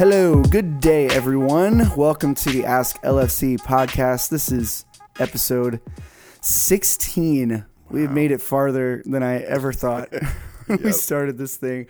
Hello, good day, everyone. Welcome to the Ask LFC podcast. This is episode 16. We've made it farther than I ever thought we started this thing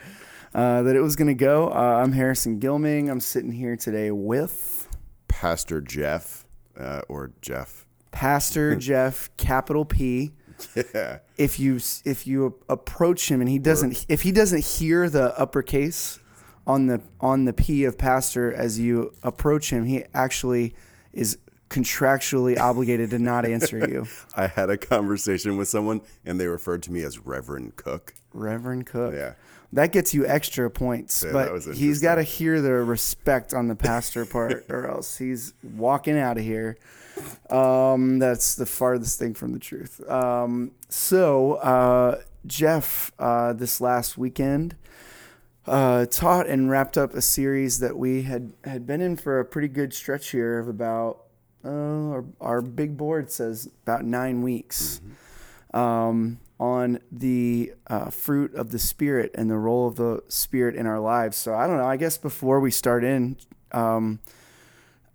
uh, that it was going to go. Uh, I'm Harrison Gilming. I'm sitting here today with Pastor Jeff uh, or Jeff. Pastor Jeff, capital P. Yeah. If you if you approach him and he doesn't if he doesn't hear the uppercase on the on the P of pastor as you approach him, he actually is contractually obligated to not answer you. I had a conversation with someone and they referred to me as Reverend Cook. Reverend Cook. Yeah. That gets you extra points, Yeah, but he's got to hear the respect on the pastor part, or else he's walking out of here. Um, that's the farthest thing from the truth. Um, so, uh, Jeff, uh, this last weekend, uh, taught and wrapped up a series that we had had been in for a pretty good stretch here of about uh, our, our big board says about nine weeks um, on the uh, fruit of the spirit and the role of the spirit in our lives. So I don't know. I guess before we start in, um,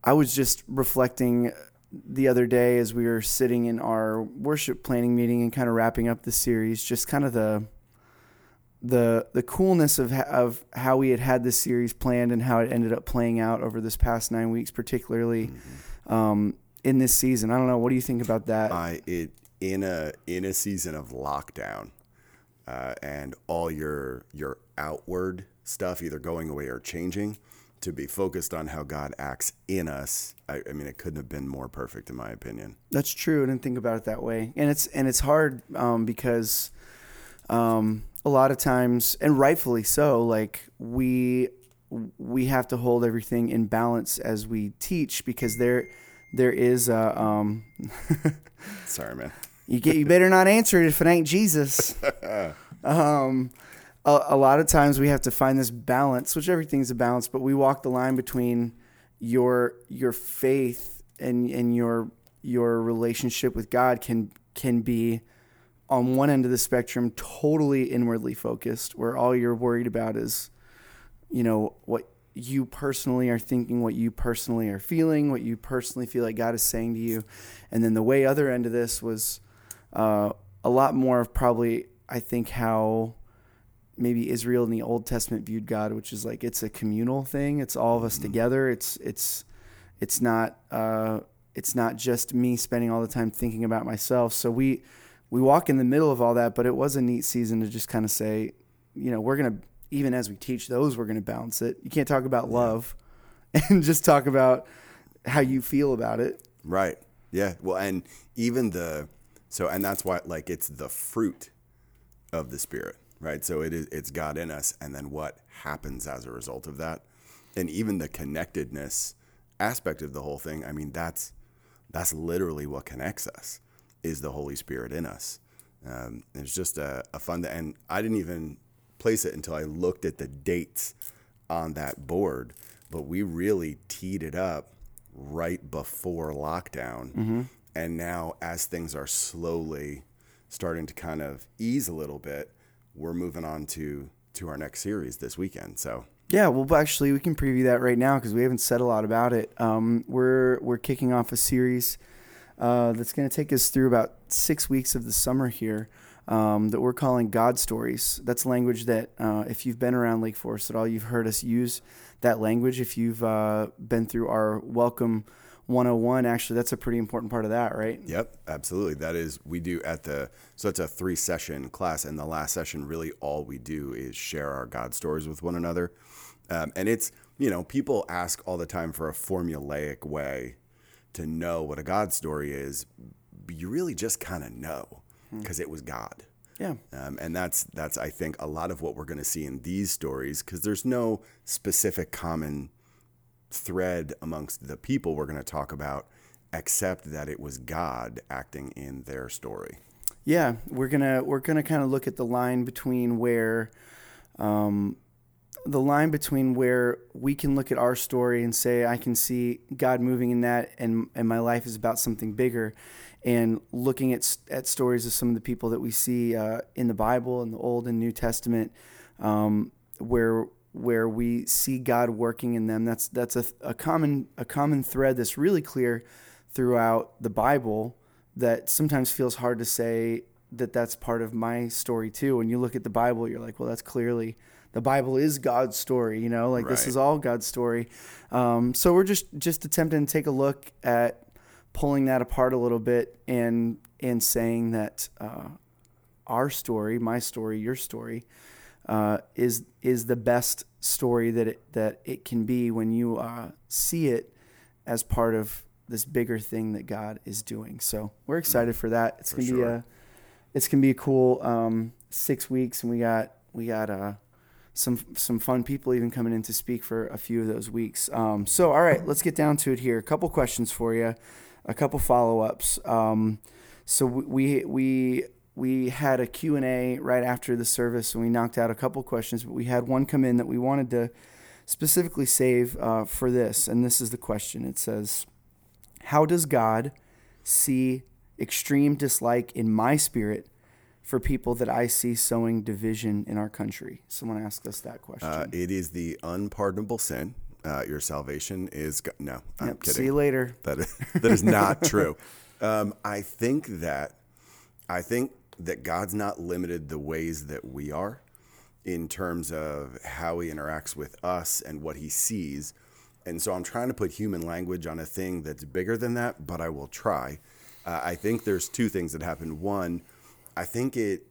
I was just reflecting the other day as we were sitting in our worship planning meeting and kind of wrapping up the series, just kind of the the the coolness of of how we had had this series planned and how it ended up playing out over this past nine weeks, particularly um, in this season. I don't know. What do you think about that? I it in a in a season of lockdown, uh, and all your your outward stuff either going away or changing, to be focused on how God acts in us. I, I mean, it couldn't have been more perfect, in my opinion. That's true. I didn't think about it that way, and it's and it's hard um, because um, a lot of times, and rightfully so, like we we have to hold everything in balance as we teach because there there is a um, Sorry, man. you get you better not answer it if it ain't Jesus. um, a, a lot of times we have to find this balance, which everything's a balance, but we walk the line between your your faith and and your your relationship with God can can be on one end of the spectrum totally inwardly focused, where all you're worried about is, you know, what you personally are thinking, what you personally are feeling, what you personally feel like God is saying to you, and then the way other end of this was uh, a lot more of probably I think how maybe Israel in the Old Testament viewed God, which is like it's a communal thing. It's all of us together. It's it's it's not uh, it's not just me spending all the time thinking about myself. So we we walk in the middle of all that, but it was a neat season to just kind of say, you know, we're gonna even as we teach those, we're gonna balance it. You can't talk about love and just talk about how you feel about it. Right. Yeah. Well, and even the so and that's why like it's the fruit of the spirit, right? So it is it's God in us and then what happens as a result of that. And even the connectedness aspect of the whole thing, I mean that's that's literally what connects us is the Holy Spirit in us. Um, it's just a, a fun and I didn't even place it until I looked at the dates on that board, but we really teed it up right before lockdown. And now, as things are slowly starting to kind of ease a little bit, we're moving on to to our next series this weekend. So Yeah, well, actually, we can preview that right now because we haven't said a lot about it. Um, we're we're kicking off a series uh, that's going to take us through about six weeks of the summer here um, that we're calling God Stories. That's language that, uh, if you've been around Lake Forest at all, you've heard us use that language. If you've uh, been through our Welcome 101, actually, that's a pretty important part of that, right? Yep, absolutely. That is we do at the so it's a three session class, and the last session really all we do is share our God stories with one another, um, and it's you know people ask all the time for a formulaic way to know what a God story is. You really just kind of know because it was God. Yeah. Um, and that's that's I think a lot of what we're going to see in these stories because there's no specific common thread amongst the people we're going to talk about, except that it was God acting in their story. Yeah, we're gonna we're gonna kind of look at the line between where, um, the line between where we can look at our story and say I can see God moving in that, and and my life is about something bigger, and looking at at stories of some of the people that we see uh, in the Bible in the Old and New Testament, um, where where we see God working in them. That's that's a, a common a common thread that's really clear throughout the Bible. That sometimes feels hard to say that that's part of my story too. When you look at the Bible, you're like, well, that's clearly the Bible is God's story. You know, like right. this is all God's story. Um, so we're just just attempting to take a look at pulling that apart a little bit and and saying that uh, our story, my story, your story, uh, is is the best story that it that it can be when you uh, see it as part of this bigger thing that God is doing. So we're excited for that. It's for gonna sure. be a it's gonna be a cool um, six weeks, and we got we got uh, some some fun people even coming in to speak for a few of those weeks. Um, so all right, let's get down to it here. A couple questions for you, a couple follow ups. Um, so we we we had a Q&A right after the service and we knocked out a couple questions, but we had one come in that we wanted to specifically save uh, for this. And this is the question. It says, how does God see extreme dislike in my spirit for people that I see sowing division in our country? Someone asked us that question. Uh, it is the unpardonable sin. Uh, your salvation is go- no. I'm yep, kidding. See you later. That is, that is not true. Um, I think that I think that God's not limited the ways that we are in terms of how he interacts with us and what he sees. And so I'm trying to put human language on a thing that's bigger than that, but I will try. Uh, I think there's two things that happen. One, I think it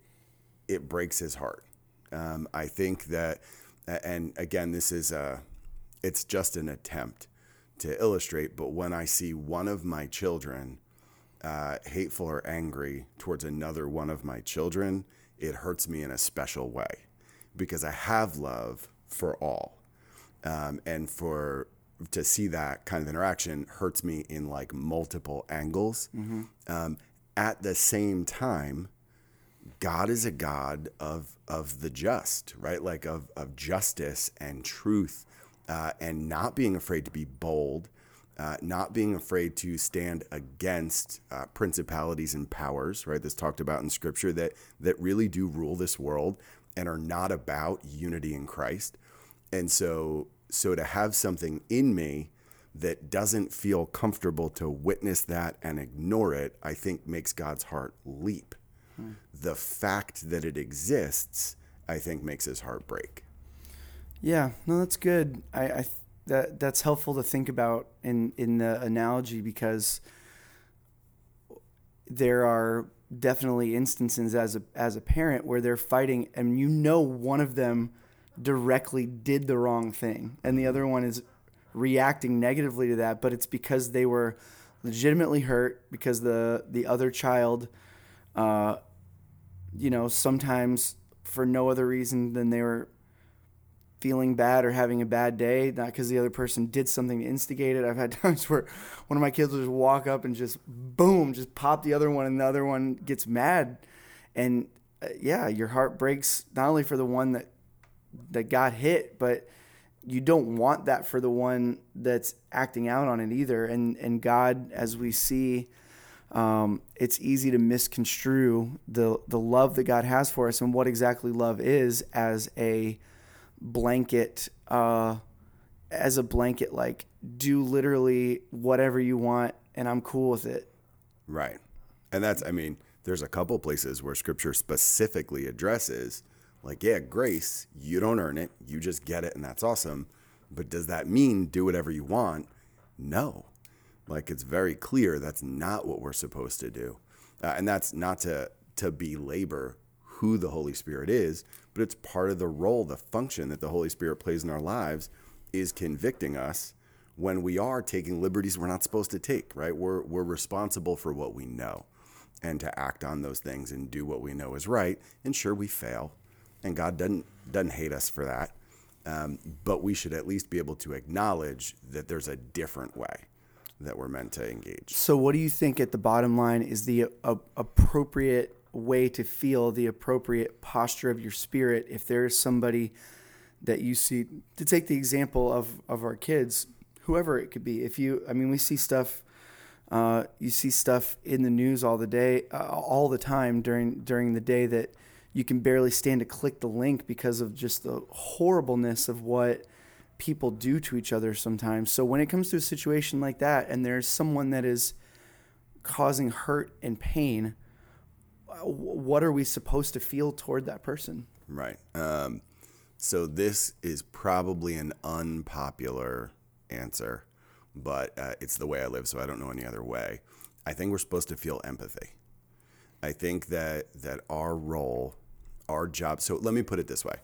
it breaks his heart. Um, I think that, and again, this is a, it's just an attempt to illustrate. But when I see one of my children uh, hateful or angry towards another one of my children, it hurts me in a special way because I have love for all. Um, and for to see that kind of interaction hurts me in like multiple angles. Mm-hmm. Um, at the same time, God is a God of of the just, right? Like of of justice and truth, uh, and not being afraid to be bold uh, not being afraid to stand against uh, principalities and powers, right? This talked about in Scripture that that really do rule this world and are not about unity in Christ. And so, so to have something in me that doesn't feel comfortable to witness that and ignore it, I think makes God's heart leap. Hmm. The fact that it exists, I think, makes his heart break. Yeah, no, that's good. I, I that that's helpful to think about in in the analogy because there are definitely instances as a as a parent where they're fighting and you know one of them directly did the wrong thing and the other one is reacting negatively to that but it's because they were legitimately hurt because the the other child uh you know sometimes for no other reason than they were feeling bad or having a bad day, not because the other person did something to instigate it. I've had times where one of my kids will just walk up and just boom, just pop the other one, and the other one gets mad. And uh, yeah, your heart breaks not only for the one that that got hit, but you don't want that for the one that's acting out on it either. And and God, as we see, um, it's easy to misconstrue the the love that God has for us and what exactly love is as a blanket uh, as a blanket like do literally whatever you want and I'm cool with it. Right. And that's I mean, there's a couple places where scripture specifically addresses like yeah, grace, you don't earn it, you just get it and that's awesome. But does that mean do whatever you want? No. Like it's very clear that's not what we're supposed to do. Uh, and that's not to to belabor who the Holy Spirit is, but it's part of the role, the function that the Holy Spirit plays in our lives is convicting us when we are taking liberties we're not supposed to take, right? We're, we're responsible for what we know and to act on those things and do what we know is right. And sure, we fail, and God doesn't, doesn't hate us for that. Um, but we should at least be able to acknowledge that there's a different way that we're meant to engage. So, what do you think at the bottom line is the uh, appropriate way to feel the appropriate posture of your spirit if there's somebody that you see to take the example of of our kids whoever it could be if you i mean we see stuff uh, you see stuff in the news all the day uh, all the time during during the day that you can barely stand to click the link because of just the horribleness of what people do to each other sometimes. So when it comes to a situation like that and there's someone that is causing hurt and pain, uh, what are we supposed to feel toward that person? Right. Um, so this is probably an unpopular answer, but uh, it's the way I live, so I don't know any other way. I think we're supposed to feel empathy. I think that that our role, our job. So let me put it this way: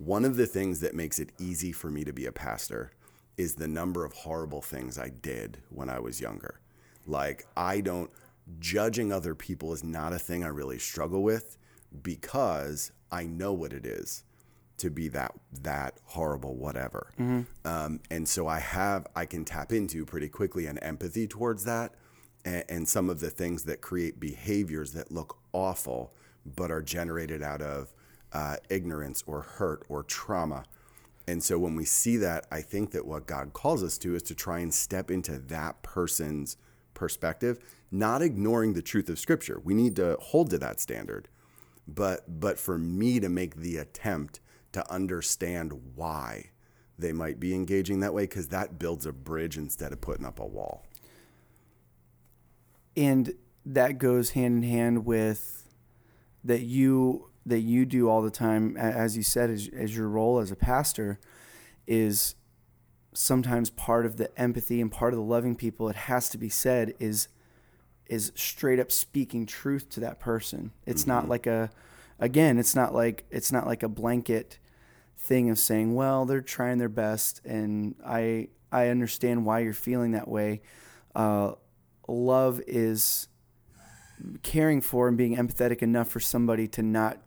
one of the things that makes it easy for me to be a pastor is the number of horrible things I did when I was younger. Like I don't judging other people is not a thing I really struggle with because I know what it is to be that that horrible whatever mm-hmm. um, and so i have i can tap into pretty quickly an empathy towards that and, and, some of the things that create behaviors that look awful but are generated out of uh, ignorance or hurt or trauma. And so when we see that i think that what god calls us to is to try and step into that person's perspective not ignoring the truth of scripture. We need to hold to that standard. But but for me to make the attempt to understand why they might be engaging that way because that builds a bridge instead of putting up a wall. And that goes hand in hand with that you that you do all the time as you said as, as your role as a pastor is sometimes part of the empathy and part of the loving people it has to be said is is straight up speaking truth to that person it's mm-hmm. not like a again, it's not like it's not like a blanket thing of saying, well, they're trying their best, and I I understand why you're feeling that way. Uh, love is caring for and being empathetic enough for somebody to not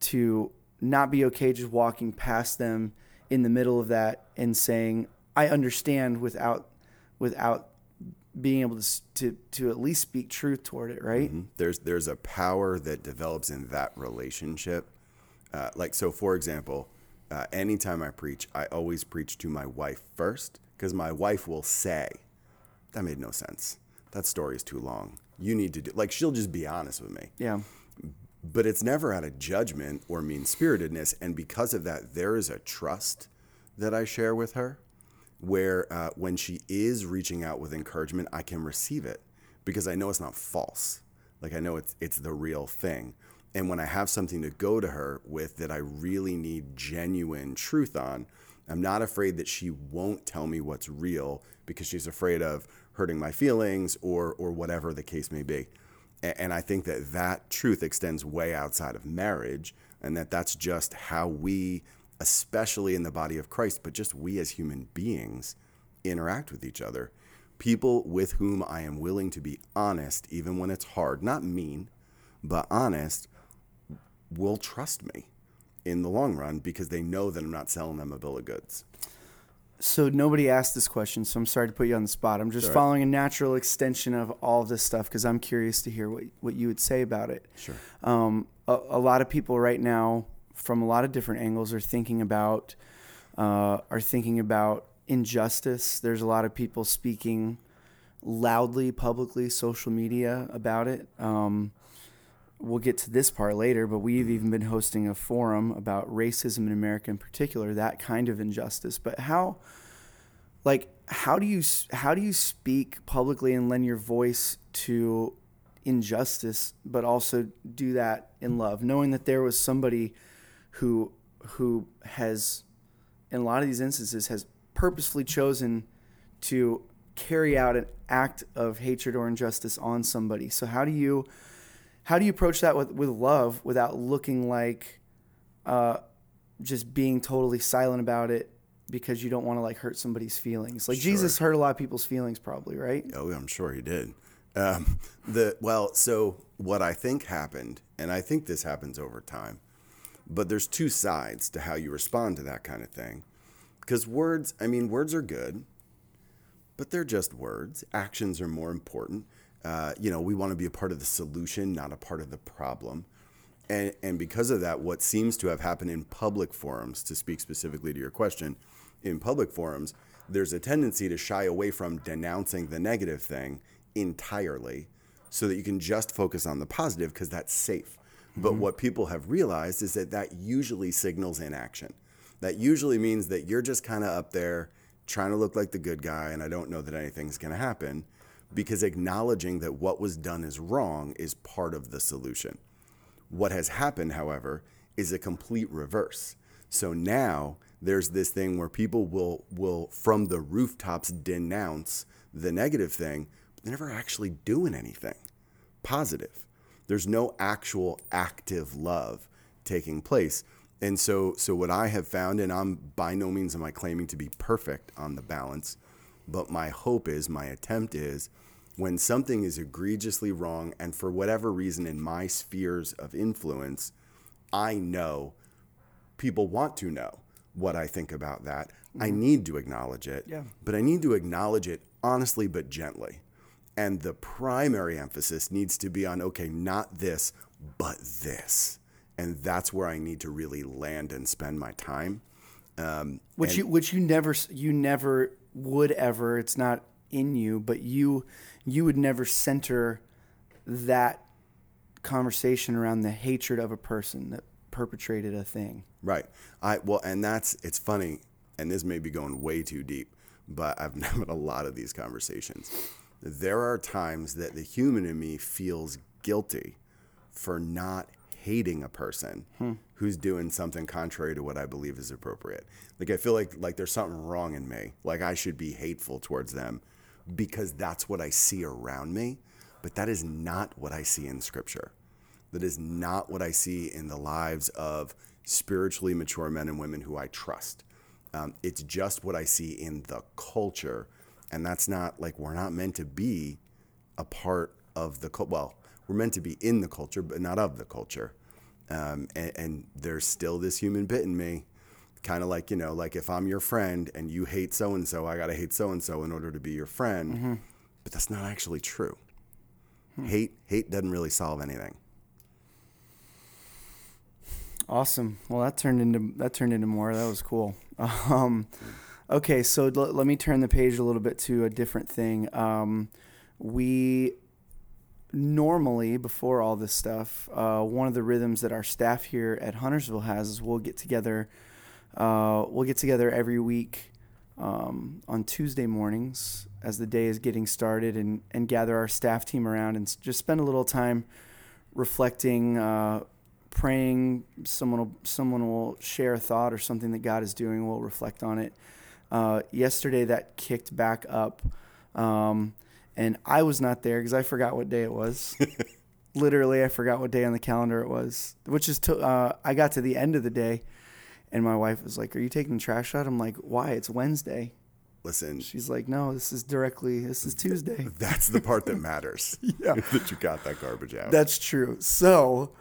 to not be okay just walking past them in the middle of that and saying I understand without without being able to to to at least speak truth toward it, right? Mm-hmm. There's there's a power that develops in that relationship. Uh, like so, for example, uh, anytime I preach, I always preach to my wife first because my wife will say, "That made no sense. That story is too long. You need to do." Like she'll just be honest with me. Yeah. But it's never out of judgment or mean spiritedness, and because of that, there is a trust that I share with her where uh, when she is reaching out with encouragement, I can receive it because I know it's not false. Like I know it's it's the real thing. And when I have something to go to her with that I really need genuine truth on, I'm not afraid that she won't tell me what's real because she's afraid of hurting my feelings or or whatever the case may be. And I think that that truth extends way outside of marriage, and that that's just how we especially in the body of Christ, but just we as human beings interact with each other. People with whom I am willing to be honest, even when it's hard, not mean, but honest, will trust me in the long run because they know that I'm not selling them a bill of goods. So nobody asked this question, so I'm sorry to put you on the spot. I'm just Sorry. following a natural extension of all of this stuff because I'm curious to hear what what you would say about it. Sure. Um, a, a lot of people right now from a lot of different angles are thinking about uh, are thinking about injustice. There's a lot of people speaking loudly, publicly, social media about it. Um, we'll get to this part later, but we've even been hosting a forum about racism in America in particular, that kind of injustice. But how, like, how do you how do you speak publicly and lend your voice to injustice, but also do that in love, knowing that there was somebody who who has in a lot of these instances has purposefully chosen to carry out an act of hatred or injustice on somebody. So how do you how do you approach that with, with love without looking like uh, just being totally silent about it because you don't want to like hurt somebody's feelings? Like sure. Jesus hurt a lot of people's feelings, probably, right? Oh, I'm sure he did. Um, the well, so what I think happened, and I think this happens over time, but there's two sides to how you respond to that kind of thing. Because words, I mean, words are good, but they're just words. Actions are more important. Uh, you know, we want to be a part of the solution, not a part of the problem. And, and because of that, what seems to have happened in public forums, to speak specifically to your question, in public forums, there's a tendency to shy away from denouncing the negative thing entirely so that you can just focus on the positive because that's safe But what people have realized is that that usually signals inaction. That usually means that you're just kind of up there trying to look like the good guy, and I don't know that anything's going to happen because acknowledging that what was done is wrong is part of the solution. What has happened, however, is a complete reverse. So now there's this thing where people will will from the rooftops denounce the negative thing, but they're never actually doing anything positive. There's no actual active love taking place. And so so what I have found and I'm by no means am I claiming to be perfect on the balance, but my hope is my attempt is when something is egregiously wrong and for whatever reason in my spheres of influence, I know people want to know what I think about that. I need to acknowledge it. Yeah. But I need to acknowledge it honestly but gently. And the primary emphasis needs to be on okay, not this, but this. And that's where I need to really land and spend my time. Um, which you which you never you never would ever it's not in you but you you would never center that conversation around the hatred of a person that perpetrated a thing Right. I well, and that's it's funny, and this may be going way too deep, but I've had a lot of these conversations. There are times that the human in me feels guilty for not hating a person hmm. who's doing something contrary to what I believe is appropriate. Like I feel like like there's something wrong in me. Like I should be hateful towards them because that's what I see around me, but that is not what I see in scripture. That is not what I see in the lives of spiritually mature men and women who I trust. Um, it's just what I see in the culture. And that's not like we're not meant to be a part of the culture. Well, we're meant to be in the culture, but not of the culture. Um, and, and there's still this human bit in me, kind of like, you know, like if I'm your friend and you hate so and so, I got to hate so and so in order to be your friend. But that's not actually true. Hate, hate doesn't really solve anything. Awesome. Well, that turned into that turned into more. That was cool. Um, okay, so l- let me turn the page a little bit to a different thing. Um, we normally before all this stuff, uh, one of the rhythms that our staff here at Huntersville has is we'll get together. Uh, we'll get together every week um, on Tuesday mornings as the day is getting started, and and gather our staff team around and just spend a little time reflecting. Uh, praying. Someone will someone will share a thought or something that God is doing. We'll reflect on it. Uh, yesterday that kicked back up um, and I was not there because I forgot what day it was. Literally I forgot what day on the calendar it was which is to, uh, I got to the end of the day and my wife was like are you taking the trash out I'm like why it's Wednesday Listen, she's like no this is directly this is Tuesday That's the part that matters. Yeah. that you got that garbage out. That's true. So,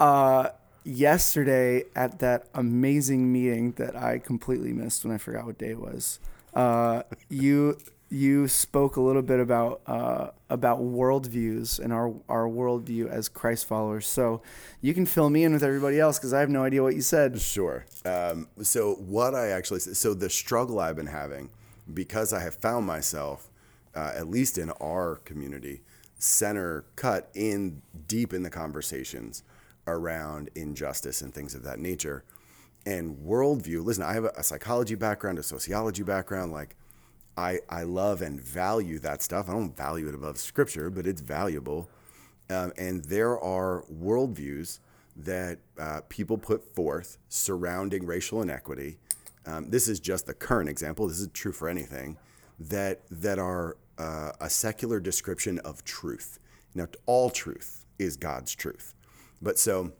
uh, yesterday at that amazing meeting that I completely missed when I forgot what day it was, uh, you you spoke a little bit about uh, about worldviews and our our worldview as Christ followers. So you can fill me in with everybody else because I have no idea what you said. sure. Um, so what I actually so the struggle I've been having because I have found myself, uh, at least in our community, center cut in deep in the conversations around injustice and things of that nature, and worldview. Listen, I have a, a psychology background, a sociology background, like. I, I love and value that stuff. I don't value it above scripture, but it's valuable. Um, and there are worldviews that uh, people put forth surrounding racial inequity. Um, this is just the current example. This is true for anything that that are uh, a secular description of truth. Now, all truth is God's truth, but so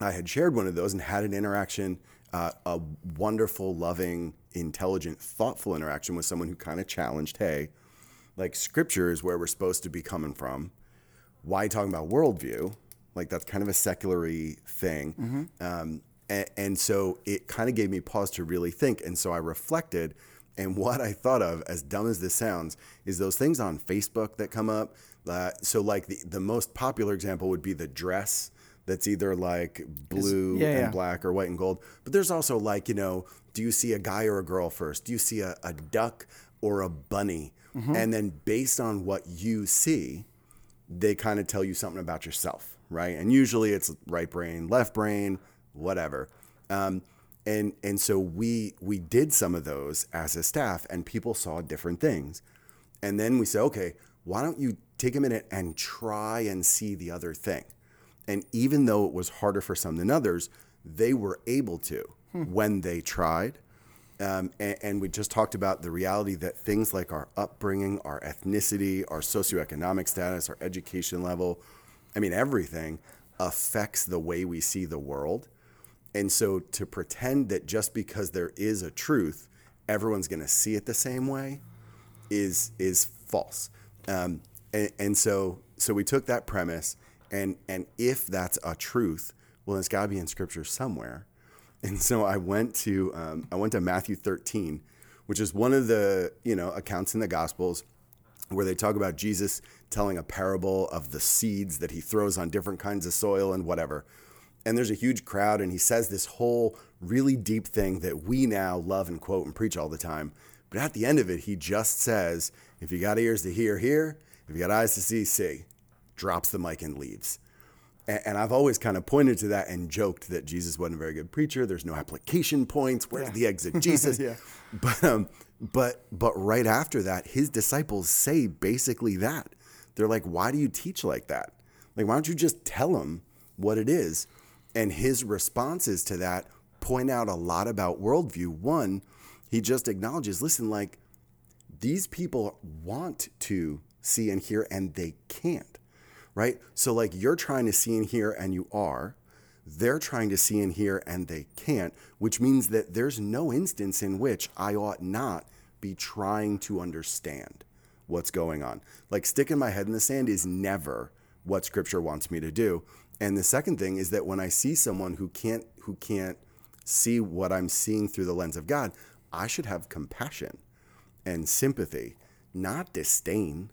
I had shared one of those and had an interaction, uh, a wonderful, loving, intelligent, thoughtful interaction with someone who kind of challenged, hey, like scripture is where we're supposed to be coming from. Why talking about worldview? Like that's kind of a seculary thing. Um, and, and so it kind of gave me pause to really think. And so I reflected. And what I thought of, as dumb as this sounds, is those things on Facebook that come up. Uh, so, like the, the most popular example would be the dress that's either like blue yeah, and yeah. black or white and gold. But there's also like, you know, do you see a guy or a girl first? Do you see a, a duck or a bunny? And then based on what you see, they kind of tell you something about yourself, right? And usually it's right brain, left brain, whatever. Um, and and so we we did some of those as a staff, and people saw different things. And then we said, okay, why don't you take a minute and try and see the other thing? And even though it was harder for some than others, they were able to when they tried. Um, and, and we just talked about the reality that things like our upbringing, our ethnicity, our socioeconomic status, our education level, I mean, everything affects the way we see the world. And so to pretend that just because there is a truth, everyone's going to see it the same way is is false. Um, and, and so so we took that premise, and and if that's a truth, well, it's got to be in Scripture somewhere. And so I went to um, I went to Matthew 13, which is one of the you know accounts in the Gospels where they talk about Jesus telling a parable of the seeds that he throws on different kinds of soil and whatever. And there's a huge crowd, and he says this whole really deep thing that we now love and quote and preach all the time. But at the end of it, he just says, If you got ears to hear, hear. If you got eyes to see, see. Drops the mic and leaves. And, I've always kind of pointed to that and joked that Jesus wasn't a very good preacher. There's no application points. Where's Yeah. the exegesis? Yeah. But um, but but right after that, his disciples say basically that. They're like, "Why do you teach like that? Like, why don't you just tell them what it is?" And his responses to that point out a lot about worldview. One, he just acknowledges, "Listen, like these people want to see and hear, and they can't." Right? So, like, you're trying to see and hear, and you are they're trying to see and hear and they can't, which means that there's no instance in which I ought not be trying to understand what's going on. Like sticking my head in the sand is never what scripture wants me to do. And the second thing is that when I see someone who can't who can't see what I'm seeing through the lens of God, I should have compassion and sympathy, not disdain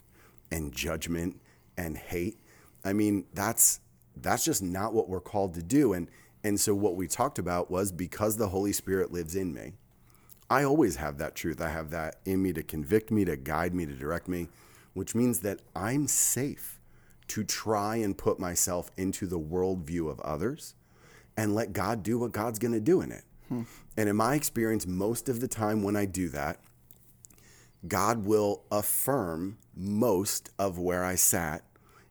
and judgment and hate. I mean, that's that's just not what we're called to do. And and so what we talked about was because the Holy Spirit lives in me, I always have that truth. I have that in me to convict me, to guide me, to direct me, which means that I'm safe to try and put myself into the worldview of others and let God do what God's going to do in it. Hmm. And in my experience, most of the time when I do that, God will affirm most of where I sat,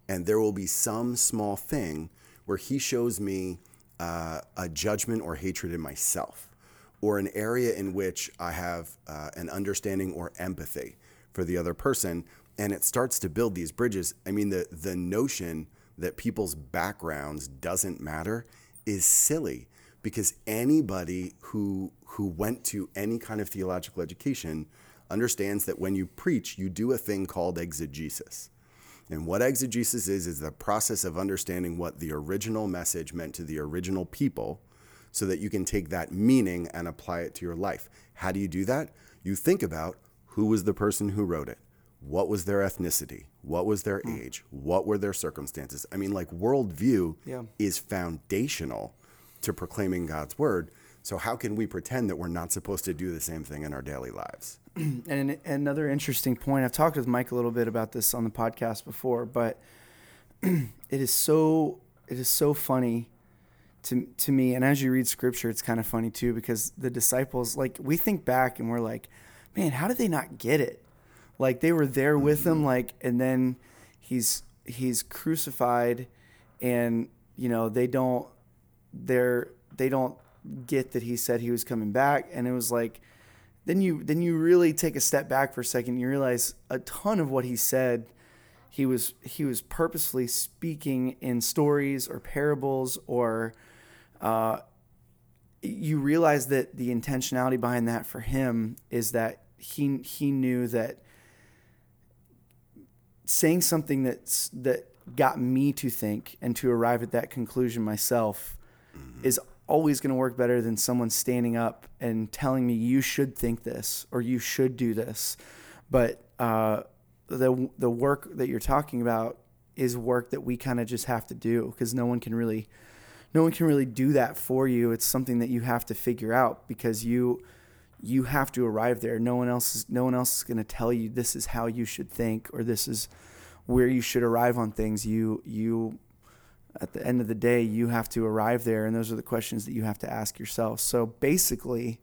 and there will be some small thing where He shows me uh, a judgment or hatred in myself, or an area in which I have uh, an understanding or empathy for the other person, and it starts to build these bridges. I mean, the the notion that people's backgrounds doesn't matter is silly because anybody who who went to any kind of theological education understands that when you preach, you do a thing called exegesis. And what exegesis is, is the process of understanding what the original message meant to the original people so that you can take that meaning and apply it to your life. How do you do that? You think about who was the person who wrote it? What was their ethnicity? What was their hmm. age? What were their circumstances? I mean, like, worldview Yeah. is foundational to proclaiming God's word. So, how can we pretend that we're not supposed to do the same thing in our daily lives? And another interesting point, I've talked with Mike a little bit about this on the podcast before, but it is so it is so funny to to me. And as you read scripture, it's kind of funny too because the disciples, like we think back and we're like, man, how did they not get it? Like they were there with him, mm-hmm. like, and then he's he's crucified, and you know they don't they're they don't get that he said he was coming back, and it was like then you then you really take a step back for a second and you realize a ton of what he said. He was he was purposefully speaking in stories or parables or uh, you realize that the intentionality behind that for him is that he he knew that saying something that's that got me to think and to arrive at that conclusion myself is always going to work better than someone standing up and telling me you should think this or you should do this. But uh, the the work that you're talking about is work that we kind of just have to do because no one can really no one can really do that for you. It's something that you have to figure out because you you have to arrive there. No one else is no one else is going to tell you this is how you should think or this is where you should arrive on things. You you at the end of the day, you have to arrive there, and those are the questions that you have to ask yourself. So basically,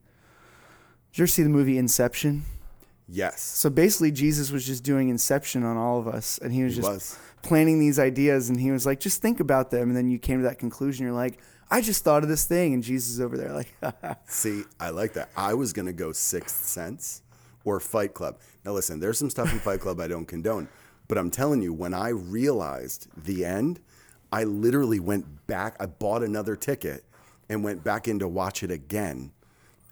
did you ever see the movie Inception? Yes. So basically, Jesus was just doing Inception on all of us, and he was He just was. planning these ideas, and he was like, "Just think about them," and then you came to that conclusion. You're like, "I just thought of this thing," and Jesus is over there like, See, I like that. I was going to go Sixth Sense or Fight Club. Now, listen, there's some stuff in Fight Club I don't condone, but I'm telling you, when I realized the end, I literally went back. I bought another ticket and went back in to watch it again.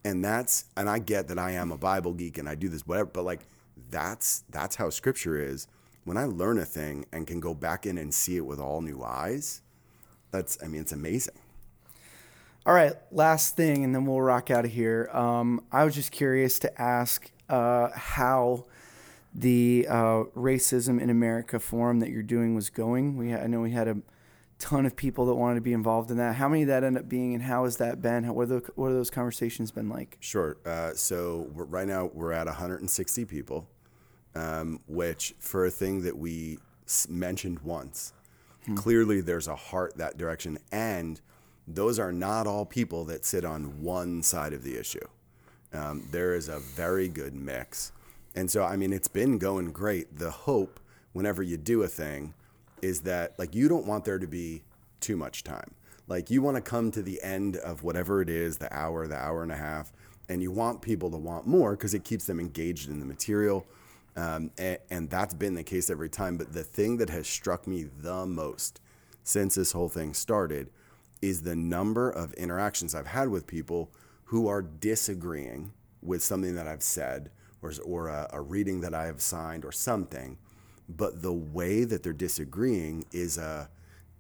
And that's, and I get that I am a Bible geek and I do this, whatever, but like that's, that's how scripture is. When I learn a thing and can go back in and see it with all new eyes, that's, I mean, it's amazing. All right, last thing, and then we'll rock out of here. Um, I was just curious to ask uh, how the uh, racism in America forum that you're doing was going. We I know we had a ton of people that wanted to be involved in that. How many that end up being, and how has that been? How, what, are the, what are those conversations been like? Sure. Uh, so right now we're at 160 people, um, which for a thing that we mentioned once, clearly there's a heart that direction, and those are not all people that sit on one side of the issue. Um, there is a very good mix, and so I mean it's been going great. The hope whenever you do a thing is that like you don't want there to be too much time. Like you want to come to the end of whatever it is, the hour, the hour and a half, and you want people to want more because it keeps them engaged in the material. Um, and, and that's been the case every time. But the thing that has struck me the most since this whole thing started is the number of interactions I've had with people who are disagreeing with something that I've said or, or a, a reading that I have signed or something but the way that they're disagreeing is a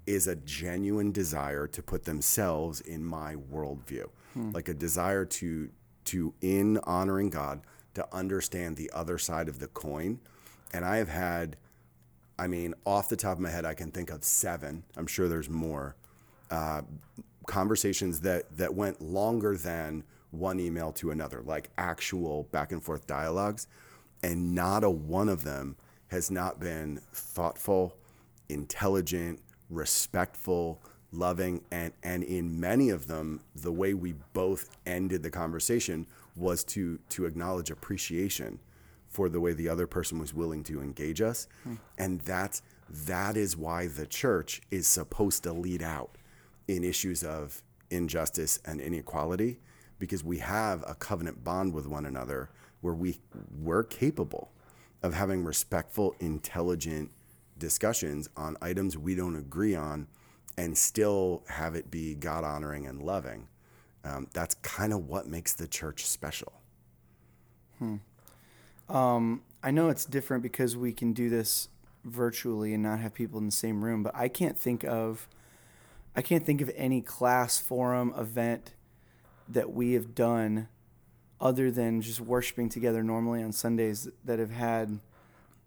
is a genuine desire to put themselves in my worldview, like a desire to to in honoring God to understand the other side of the coin. And I have had, I mean, off the top of my head, I can think of seven. I'm sure there's more uh, conversations that that went longer than one email to another, like actual back and forth dialogues, and not a one of them has not been thoughtful, intelligent, respectful, loving, and and in many of them, the way we both ended the conversation was to to acknowledge appreciation for the way the other person was willing to engage us, hmm. and that's that is why the church is supposed to lead out in issues of injustice and inequality because we have a covenant bond with one another where we we're capable of having respectful, intelligent discussions on items we don't agree on and still have it be God honoring and loving. Um, that's kind of what makes the church special. Hmm. I know it's different because we can do this virtually and not have people in the same room, but I can't think of I can't think of any class forum event that we have done other than just worshiping together normally on Sundays that have had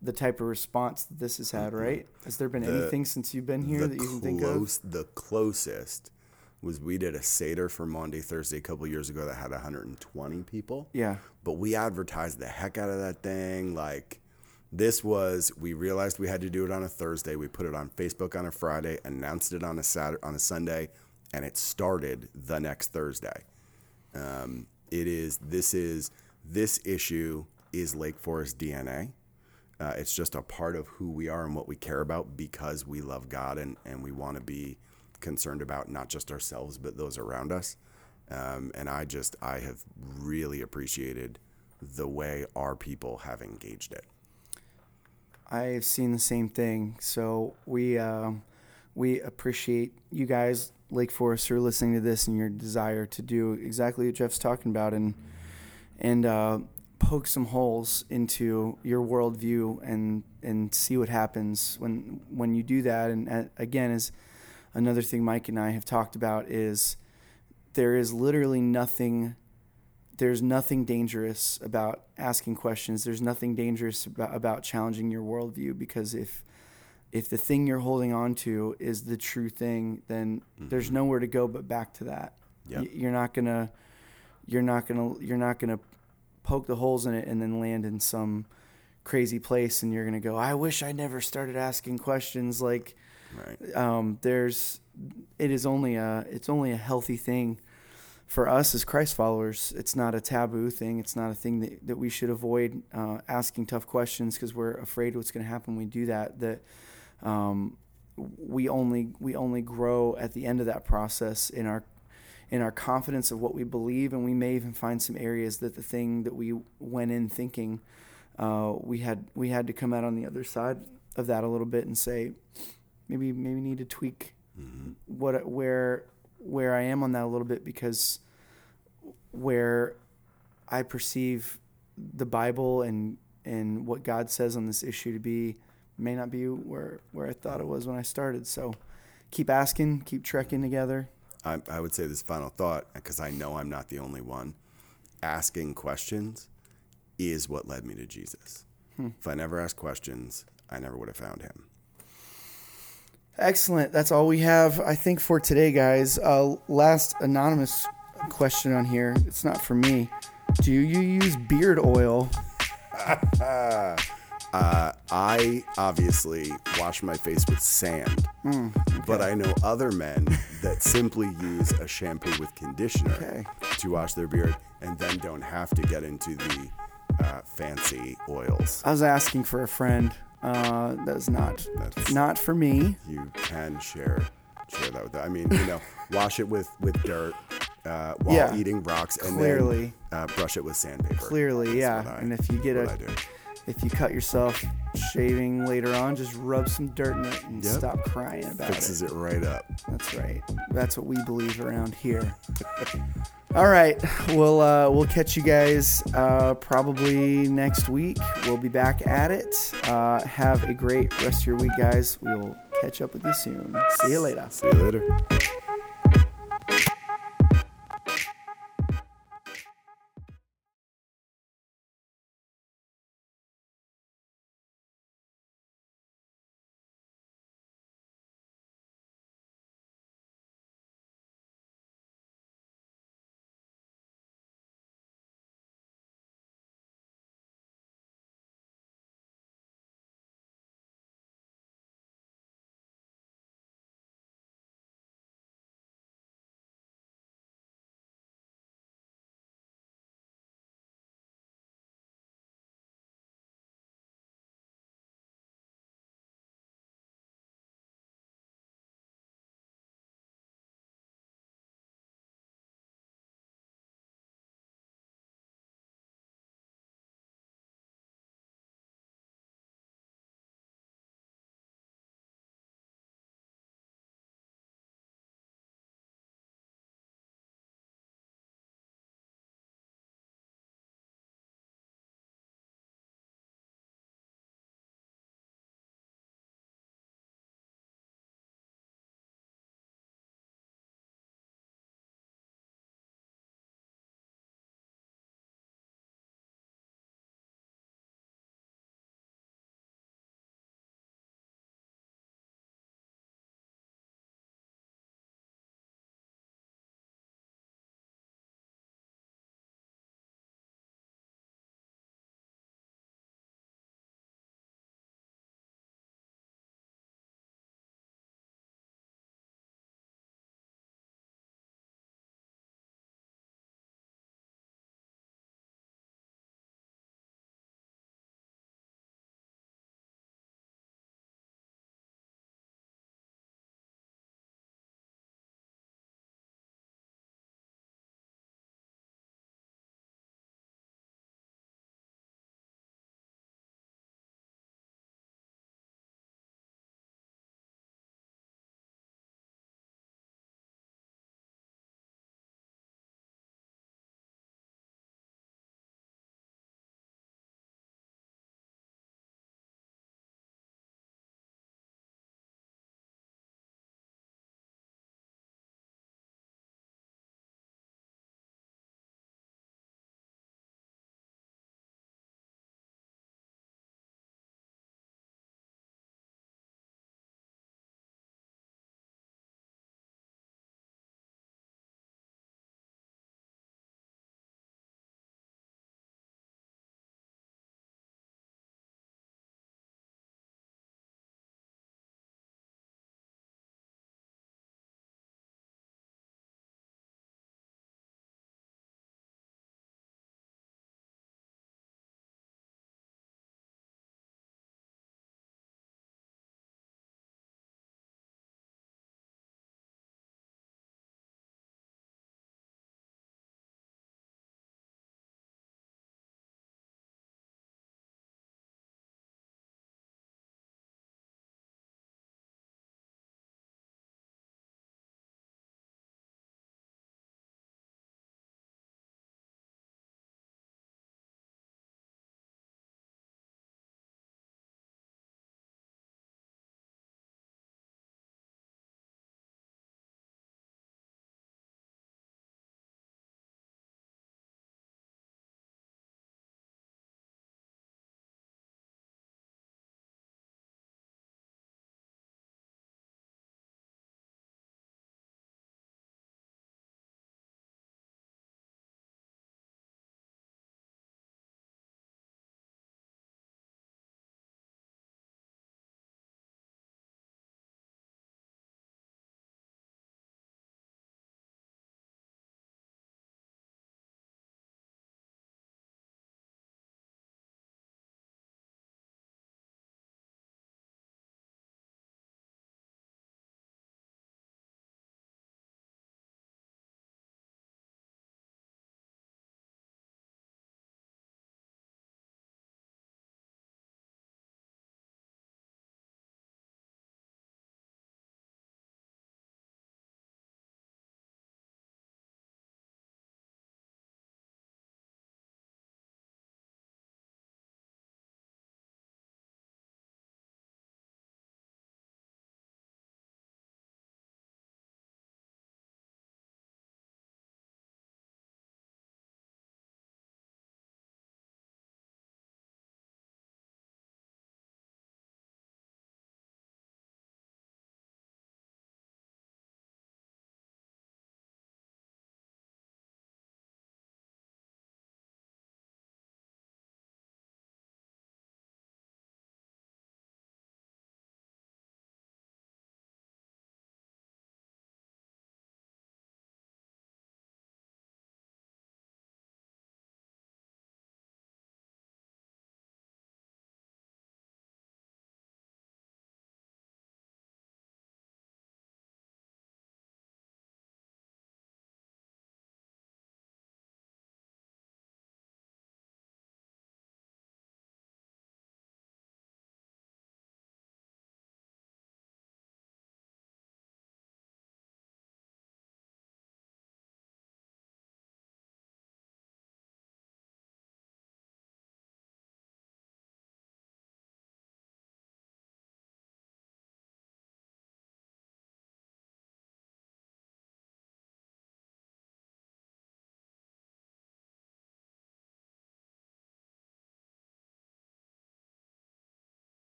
the type of response that this has had, right? Has there been anything since you've been here that you can think of? the closest was we did a Seder for Maundy, Thursday a couple years ago that had 120 people. Yeah. But we advertised the heck out of that thing. Like this was, we realized we had to do it on a Thursday. We put it on Facebook on a Friday, announced it on a Saturday, on a Sunday, and it started the next Thursday. Um, it is, this is, this issue is Lake Forest DNA. Uh, it's just a part of who we are and what we care about because we love God and, and we want to be concerned about not just ourselves, but those around us. Um, and I just, I have really appreciated the way our people have engaged it. I've seen the same thing. So we um, we appreciate you guys, Lake Forest, are listening to this and your desire to do exactly what Jeff's talking about and and uh, poke some holes into your worldview and and see what happens when when you do that. And uh, again, is another thing Mike and I have talked about is there is literally nothing there's nothing dangerous about asking questions. There's nothing dangerous about, about challenging your worldview because if if the thing you're holding on to is the true thing, then there's nowhere to go but back to that. Yep. Y- You're not gonna you're not gonna you're not gonna poke the holes in it and then land in some crazy place and you're gonna go, I wish I never started asking questions like Right. um, there's it is only a it's only a healthy thing for us as Christ followers. It's not a taboo thing. It's not a thing that, that we should avoid uh, asking tough questions because we're afraid what's going to happen when we do that. That um, we only we only grow at the end of that process in our in our confidence of what we believe, and we may even find some areas that the thing that we went in thinking uh, we had we had to come out on the other side of that a little bit and say maybe maybe need to tweak mm-hmm. what where where I am on that a little bit because where I perceive the Bible and and what God says on this issue to be may not be where where I thought it was when I started. So keep asking, keep trekking together. I, I would say this final thought because I know I'm not the only one. Asking questions is what led me to Jesus. Hmm. If I never asked questions, I never would have found him. Excellent. That's all we have, I think, for today, guys. Uh, last anonymous question on here. It's not for me. Do you use beard oil? uh, I obviously wash my face with sand, mm, okay. but I know other men that simply use a shampoo with conditioner okay. to wash their beard and then don't have to get into the uh, fancy oils. I was asking for a friend uh, that's not that's, not for me. You can share share that with them. I mean, you know, wash it with with dirt uh, while yeah, eating rocks, and clearly, then uh, brush it with sandpaper. Clearly, that's yeah. I, and if you get a if you cut yourself shaving later on, just rub some dirt in it and yep. stop crying about Fixes it. Fixes it right up. That's right. That's what we believe around here. All right, we'll uh, we'll catch you guys uh, probably next week. We'll be back at it. Uh, have a great rest of your week, guys. We'll catch up with you soon. See you later. See you later.